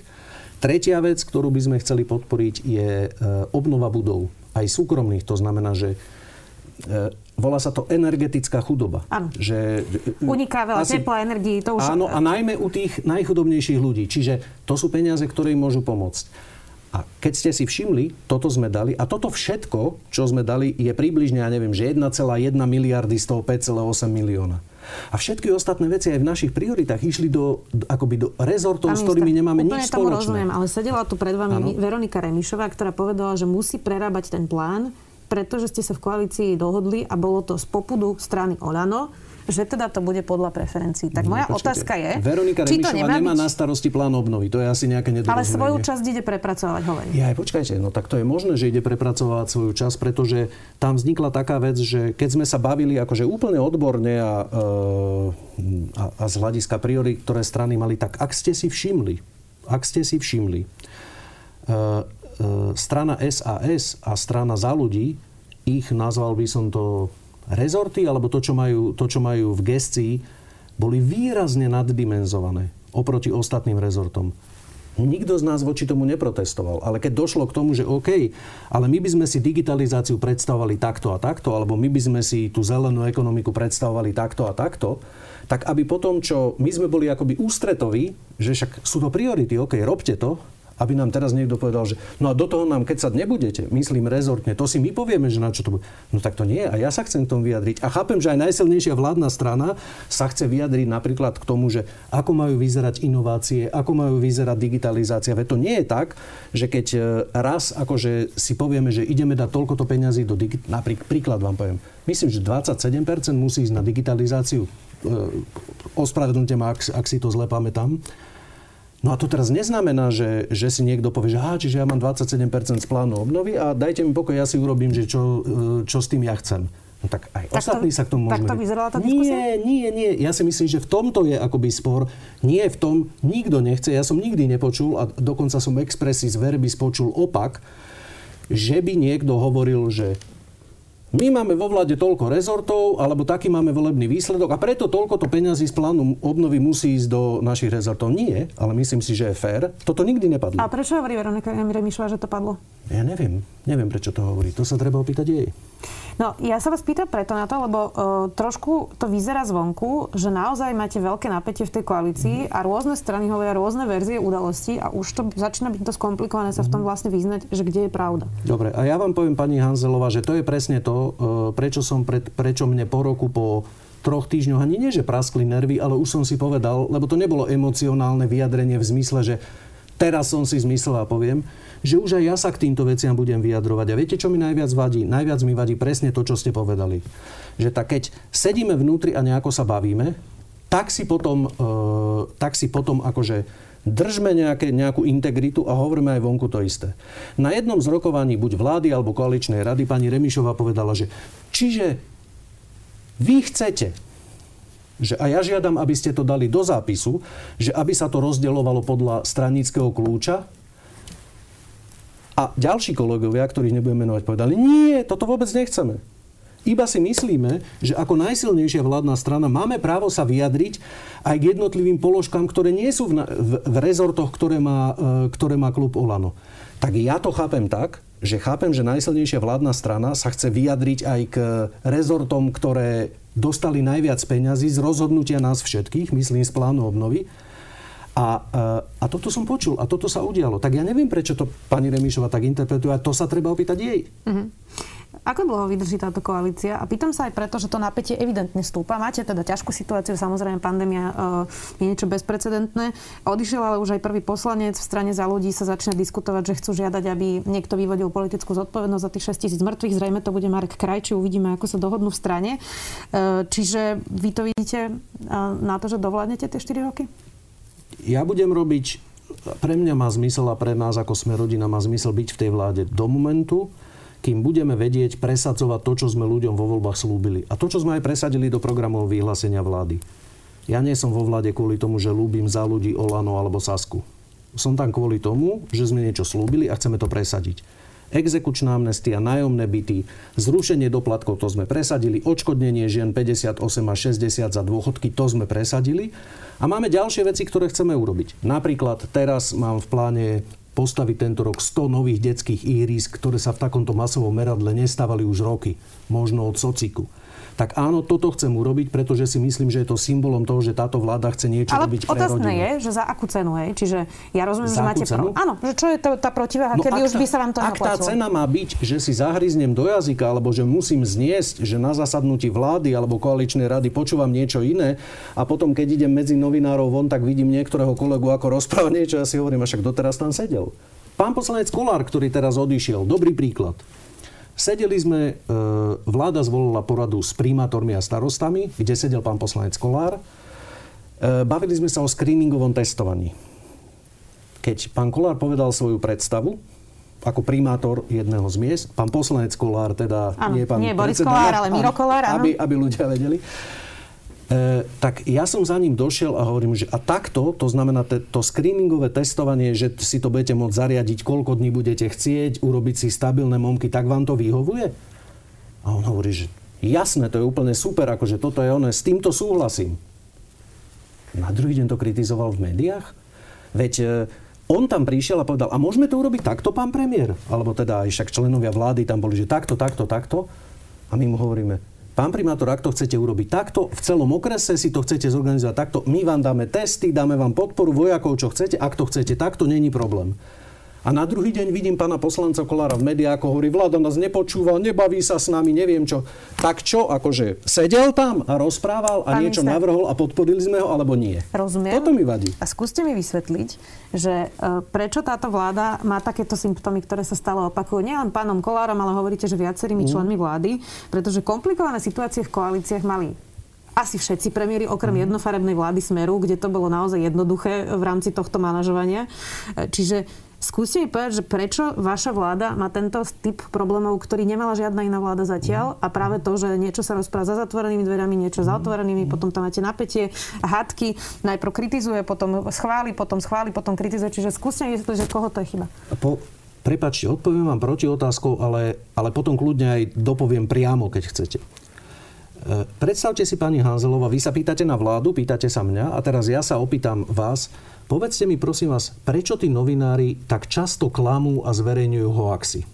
Tretia vec, ktorú by sme chceli podporiť, je e, obnova budov, aj súkromných. To znamená, že e, volá sa to energetická chudoba. Áno. Že, Uniká veľa asi, tepla, energii. To už... Áno, a najmä u tých najchudobnejších ľudí. Čiže to sú peniaze, ktoré im môžu pomôcť. A keď ste si všimli, toto sme dali a toto všetko, čo sme dali, je približne, ja neviem, že 1,1 miliardy z toho 5,8 milióna. A všetky ostatné veci aj v našich prioritách išli do, akoby do rezortov, s ktorými nemáme nič spoločné. Tomu rozumiem, ale sedela tu pred vami ano? Veronika Remišová, ktorá povedala, že musí prerábať ten plán, pretože ste sa v koalícii dohodli a bolo to z popudu strany Olano že teda to bude podľa preferencií. Tak moja Počkejte. otázka je... Veronika či to nemá, nemá byť... na starosti plán obnovy. To je asi nejaké nedorozumenie. Ale svoju časť ide prepracovať, hovorí. Ja aj počkajte, no tak to je možné, že ide prepracovať svoju časť, pretože tam vznikla taká vec, že keď sme sa bavili akože úplne odborne a, e, a, a z hľadiska priory, ktoré strany mali, tak ak ste si všimli, ak ste si všimli, e, e, strana SAS a strana za ľudí, ich nazval by som to rezorty, alebo to, čo majú, to, čo majú v gestii, boli výrazne naddimenzované oproti ostatným rezortom. Nikto z nás voči tomu neprotestoval. Ale keď došlo k tomu, že OK, ale my by sme si digitalizáciu predstavovali takto a takto, alebo my by sme si tú zelenú ekonomiku predstavovali takto a takto, tak aby potom, čo my sme boli akoby ústretoví, že však sú to priority, OK, robte to, aby nám teraz niekto povedal, že no a do toho nám keď sa nebudete, myslím rezortne, to si my povieme, že na čo to bude. No tak to nie a ja sa chcem k tomu vyjadriť. A chápem, že aj najsilnejšia vládna strana sa chce vyjadriť napríklad k tomu, že ako majú vyzerať inovácie, ako majú vyzerať digitalizácia. Veď to nie je tak, že keď e, raz akože si povieme, že ideme dať toľkoto peňazí do digit... Napríklad, príklad vám poviem. Myslím, že 27% musí ísť na digitalizáciu. E, ospravedlňte ma, ak, ak si to zle pamätám. No a to teraz neznamená, že, že si niekto povie, že aha, čiže ja mám 27% z plánu obnovy a dajte mi pokoj, ja si urobím, že čo, e, čo s tým ja chcem. No tak aj tak ostatní to, sa k tomu môžeme... Tak to vyzerala tá diskusia? Nie, nie, nie. Ja si myslím, že v tomto je akoby spor. Nie v tom, nikto nechce. Ja som nikdy nepočul a dokonca som expressis verbis počul opak, že by niekto hovoril, že my máme vo vláde toľko rezortov, alebo taký máme volebný výsledok a preto toľko to peňazí z plánu obnovy musí ísť do našich rezortov. Nie, ale myslím si, že je fér. Toto nikdy nepadlo. A prečo hovorí Veronika Remišová, že to padlo? Ja neviem. Neviem, prečo to hovorí. To sa treba opýtať jej. No, ja sa vás pýtam preto na to, lebo uh, trošku to vyzerá zvonku, že naozaj máte veľké napätie v tej koalícii mm. a rôzne strany hovoria rôzne verzie udalostí a už to začína byť to skomplikované sa v tom mhm. vlastne vyznať, že kde je pravda. Dobre, a ja vám poviem, pani Hanzelová, že to je presne to, uh, prečo, som pred, prečo mne po roku, po troch týždňoch ani nie, že praskli nervy, ale už som si povedal, lebo to nebolo emocionálne vyjadrenie v zmysle, že teraz som si zmyslel a poviem, že už aj ja sa k týmto veciam budem vyjadrovať. A viete, čo mi najviac vadí? Najviac mi vadí presne to, čo ste povedali. Že tak keď sedíme vnútri a nejako sa bavíme, tak si potom, e, tak si potom akože držme nejaké, nejakú integritu a hovoríme aj vonku to isté. Na jednom z rokovaní buď vlády alebo koaličnej rady pani Remišová povedala, že čiže vy chcete, Že a ja žiadam, aby ste to dali do zápisu, že aby sa to rozdeľovalo podľa stranického kľúča. A ďalší kolegovia, ktorých nebudem menovať, povedali, nie, toto vôbec nechceme. Iba si myslíme, že ako najsilnejšia vládna strana máme právo sa vyjadriť aj k jednotlivým položkám, ktoré nie sú v, v, v rezortoch, ktoré má, e, ktoré má klub Olano. Tak ja to chápem tak, že chápem, že najsilnejšia vládna strana sa chce vyjadriť aj k rezortom, ktoré dostali najviac peňazí z rozhodnutia nás všetkých, myslím z plánu obnovy. A, e, a toto som počul a toto sa udialo. Tak ja neviem, prečo to pani Remišova tak interpretuje a to sa treba opýtať jej. Mm-hmm. Ako dlho vydrží táto koalícia? A pýtam sa aj preto, že to napätie evidentne stúpa. Máte teda ťažkú situáciu, samozrejme pandémia uh, je niečo bezprecedentné. Odišiel ale už aj prvý poslanec v strane za ľudí sa začne diskutovať, že chcú žiadať, aby niekto vyvodil politickú zodpovednosť za tých 6 tisíc mŕtvych. Zrejme to bude Marek Krajči, uvidíme, ako sa dohodnú v strane. Uh, čiže vy to vidíte uh, na to, že dovládnete tie 4 roky? Ja budem robiť pre mňa má zmysel a pre nás ako sme rodina má zmysel byť v tej vláde do momentu, kým budeme vedieť presadzovať to, čo sme ľuďom vo voľbách slúbili. A to, čo sme aj presadili do programov vyhlásenia vlády. Ja nie som vo vláde kvôli tomu, že ľúbim za ľudí Olano alebo Sasku. Som tam kvôli tomu, že sme niečo slúbili a chceme to presadiť. Exekučná amnestia, nájomné byty, zrušenie doplatkov, to sme presadili, odškodnenie žien 58 a 60 za dôchodky, to sme presadili. A máme ďalšie veci, ktoré chceme urobiť. Napríklad teraz mám v pláne postaviť tento rok 100 nových detských ihrisk, ktoré sa v takomto masovom meradle nestávali už roky, možno od sociku tak áno, toto chcem urobiť, pretože si myslím, že je to symbolom toho, že táto vláda chce niečo Ale robiť pre rodinu. je, že za akú cenu, hej? Čiže ja rozumiem, za že máte... Cenu? Pro... Áno, že čo je to, tá protiváha, no kedy už by sa vám to Ak tá cena má byť, že si zahryznem do jazyka, alebo že musím zniesť, že na zasadnutí vlády alebo koaličnej rady počúvam niečo iné a potom, keď idem medzi novinárov von, tak vidím niektorého kolegu, ako rozpráva niečo, ja si hovorím, a však doteraz tam sedel. Pán poslanec Kolár, ktorý teraz odišiel, dobrý príklad. Sedeli sme, e, vláda zvolila poradu s primátormi a starostami, kde sedel pán poslanec Kolár. E, bavili sme sa o screeningovom testovaní. Keď pán Kolár povedal svoju predstavu, ako primátor jedného z miest, pán poslanec Kolár, teda ano, nie pán nie Boris Kolár, ale Miro Kolár, Aby, aby ľudia vedeli. E, tak ja som za ním došiel a hovorím, že a takto, to znamená te, to screeningové testovanie, že si to budete môcť zariadiť, koľko dní budete chcieť, urobiť si stabilné momky, tak vám to vyhovuje? A on hovorí, že jasné, to je úplne super, akože toto je ono, s týmto súhlasím. Na druhý deň to kritizoval v médiách? Veď e, on tam prišiel a povedal, a môžeme to urobiť takto, pán premiér? Alebo teda aj však členovia vlády tam boli, že takto, takto, takto. A my mu hovoríme, Pán primátor, ak to chcete urobiť takto, v celom okrese si to chcete zorganizovať takto, my vám dáme testy, dáme vám podporu vojakov, čo chcete, ak to chcete takto, není problém. A na druhý deň vidím pána poslanca Kolára v médiách, ako hovorí, vláda nás nepočúva, nebaví sa s nami, neviem čo. Tak čo, akože sedel tam a rozprával a Pán niečo minister, navrhol a podporili sme ho, alebo nie? Rozumiem. Toto mi vadí. A skúste mi vysvetliť, že e, prečo táto vláda má takéto symptómy, ktoré sa stále opakujú. Nielen pánom Kolárom, ale hovoríte, že viacerými mm. členmi vlády, pretože komplikované situácie v koalíciách mali asi všetci premiéry, okrem mm. jednofarebnej vlády Smeru, kde to bolo naozaj jednoduché v rámci tohto manažovania. E, čiže Skúste mi povedať, že prečo vaša vláda má tento typ problémov, ktorý nemala žiadna iná vláda zatiaľ a práve to, že niečo sa rozpráva za zatvorenými dverami, niečo za otvorenými, potom tam máte napätie, hádky, najprv kritizuje, potom schváli, potom schváli, potom kritizuje. Čiže skúste mi vysvetliť, že koho to je chyba. Po, prepačte, odpoviem vám proti otázkou, ale, ale potom kľudne aj dopoviem priamo, keď chcete. E, predstavte si, pani Hanzelová, vy sa pýtate na vládu, pýtate sa mňa a teraz ja sa opýtam vás, Povedzte mi prosím vás, prečo tí novinári tak často klamú a zverejňujú hoaxy?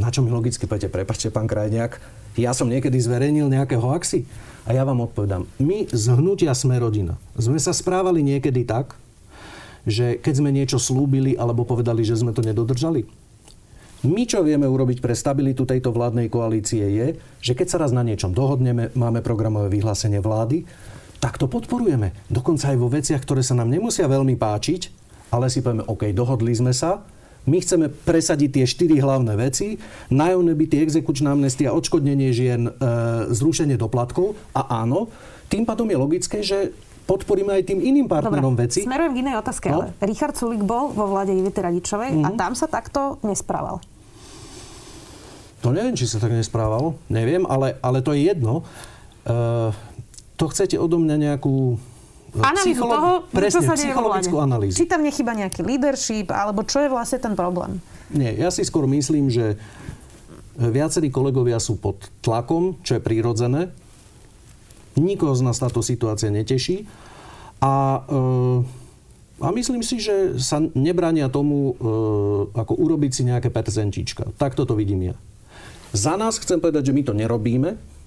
Na čo mi logicky poviete, prepačte, pán Krajniak, ja som niekedy zverejnil nejaké hoaxy? A ja vám odpovedám, my z hnutia sme rodina. Sme sa správali niekedy tak, že keď sme niečo slúbili alebo povedali, že sme to nedodržali. My, čo vieme urobiť pre stabilitu tejto vládnej koalície, je, že keď sa raz na niečom dohodneme, máme programové vyhlásenie vlády, tak to podporujeme. Dokonca aj vo veciach, ktoré sa nám nemusia veľmi páčiť, ale si povieme, OK, dohodli sme sa, my chceme presadiť tie štyri hlavné veci. Nájomné byty, exekučná amnestia, odškodnenie žien, e, zrušenie doplatkov. A áno, tým pádom je logické, že podporíme aj tým iným partnerom Dobre, veci. Smerujem k inej otázke, no? ale Richard Sulik bol vo vláde Ivity Radičovej mm-hmm. a mhm. tam sa takto nesprával. To neviem, či sa tak nesprával. Neviem, ale, ale to je jedno. Uh, to chcete odo mňa nejakú e, Analýzu Psycholo- toho, presne, čo sa psychologickú analýzu. Či tam nechyba nejaký leadership, alebo čo je vlastne ten problém? Nie, ja si skôr myslím, že viacerí kolegovia sú pod tlakom, čo je prirodzené. Nikoho z nás táto situácia neteší. A, e, a myslím si, že sa nebrania tomu, e, ako urobiť si nejaké percentička. Takto to vidím ja. Za nás chcem povedať, že my to nerobíme.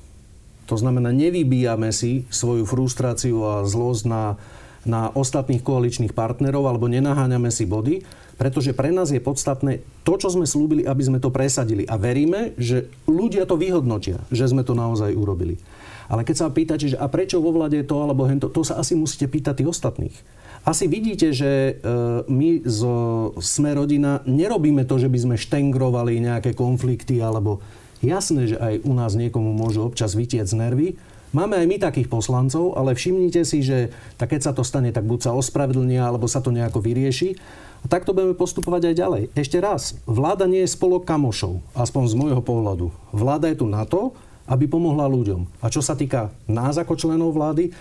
To znamená, nevybíjame si svoju frustráciu a zlosť na, na ostatných koaličných partnerov alebo nenaháňame si body, pretože pre nás je podstatné to, čo sme slúbili, aby sme to presadili. A veríme, že ľudia to vyhodnotia, že sme to naozaj urobili. Ale keď sa pýtate, že a prečo vo vlade to alebo hento, to sa asi musíte pýtať tých ostatných. Asi vidíte, že e, my zo Sme rodina nerobíme to, že by sme štengrovali nejaké konflikty alebo jasné, že aj u nás niekomu môžu občas vytiec nervy. Máme aj my takých poslancov, ale všimnite si, že tak keď sa to stane, tak buď sa ospravedlnia, alebo sa to nejako vyrieši. A takto budeme postupovať aj ďalej. Ešte raz, vláda nie je spolok kamošov, aspoň z môjho pohľadu. Vláda je tu na to, aby pomohla ľuďom. A čo sa týka nás ako členov vlády,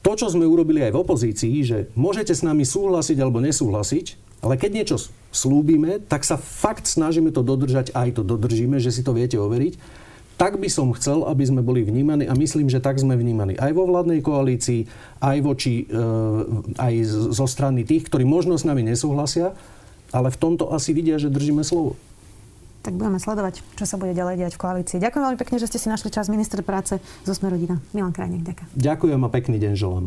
to, čo sme urobili aj v opozícii, že môžete s nami súhlasiť alebo nesúhlasiť, ale keď niečo slúbime, tak sa fakt snažíme to dodržať, aj to dodržíme, že si to viete overiť. Tak by som chcel, aby sme boli vnímaní a myslím, že tak sme vnímaní aj vo vládnej koalícii, aj, voči, e, aj zo strany tých, ktorí možno s nami nesúhlasia, ale v tomto asi vidia, že držíme slovo tak budeme sledovať, čo sa bude ďalej diať v koalícii. Ďakujem veľmi pekne, že ste si našli čas minister práce zo Smerodina. Milan Krajnek, ďakujem. Ďakujem a pekný deň želám.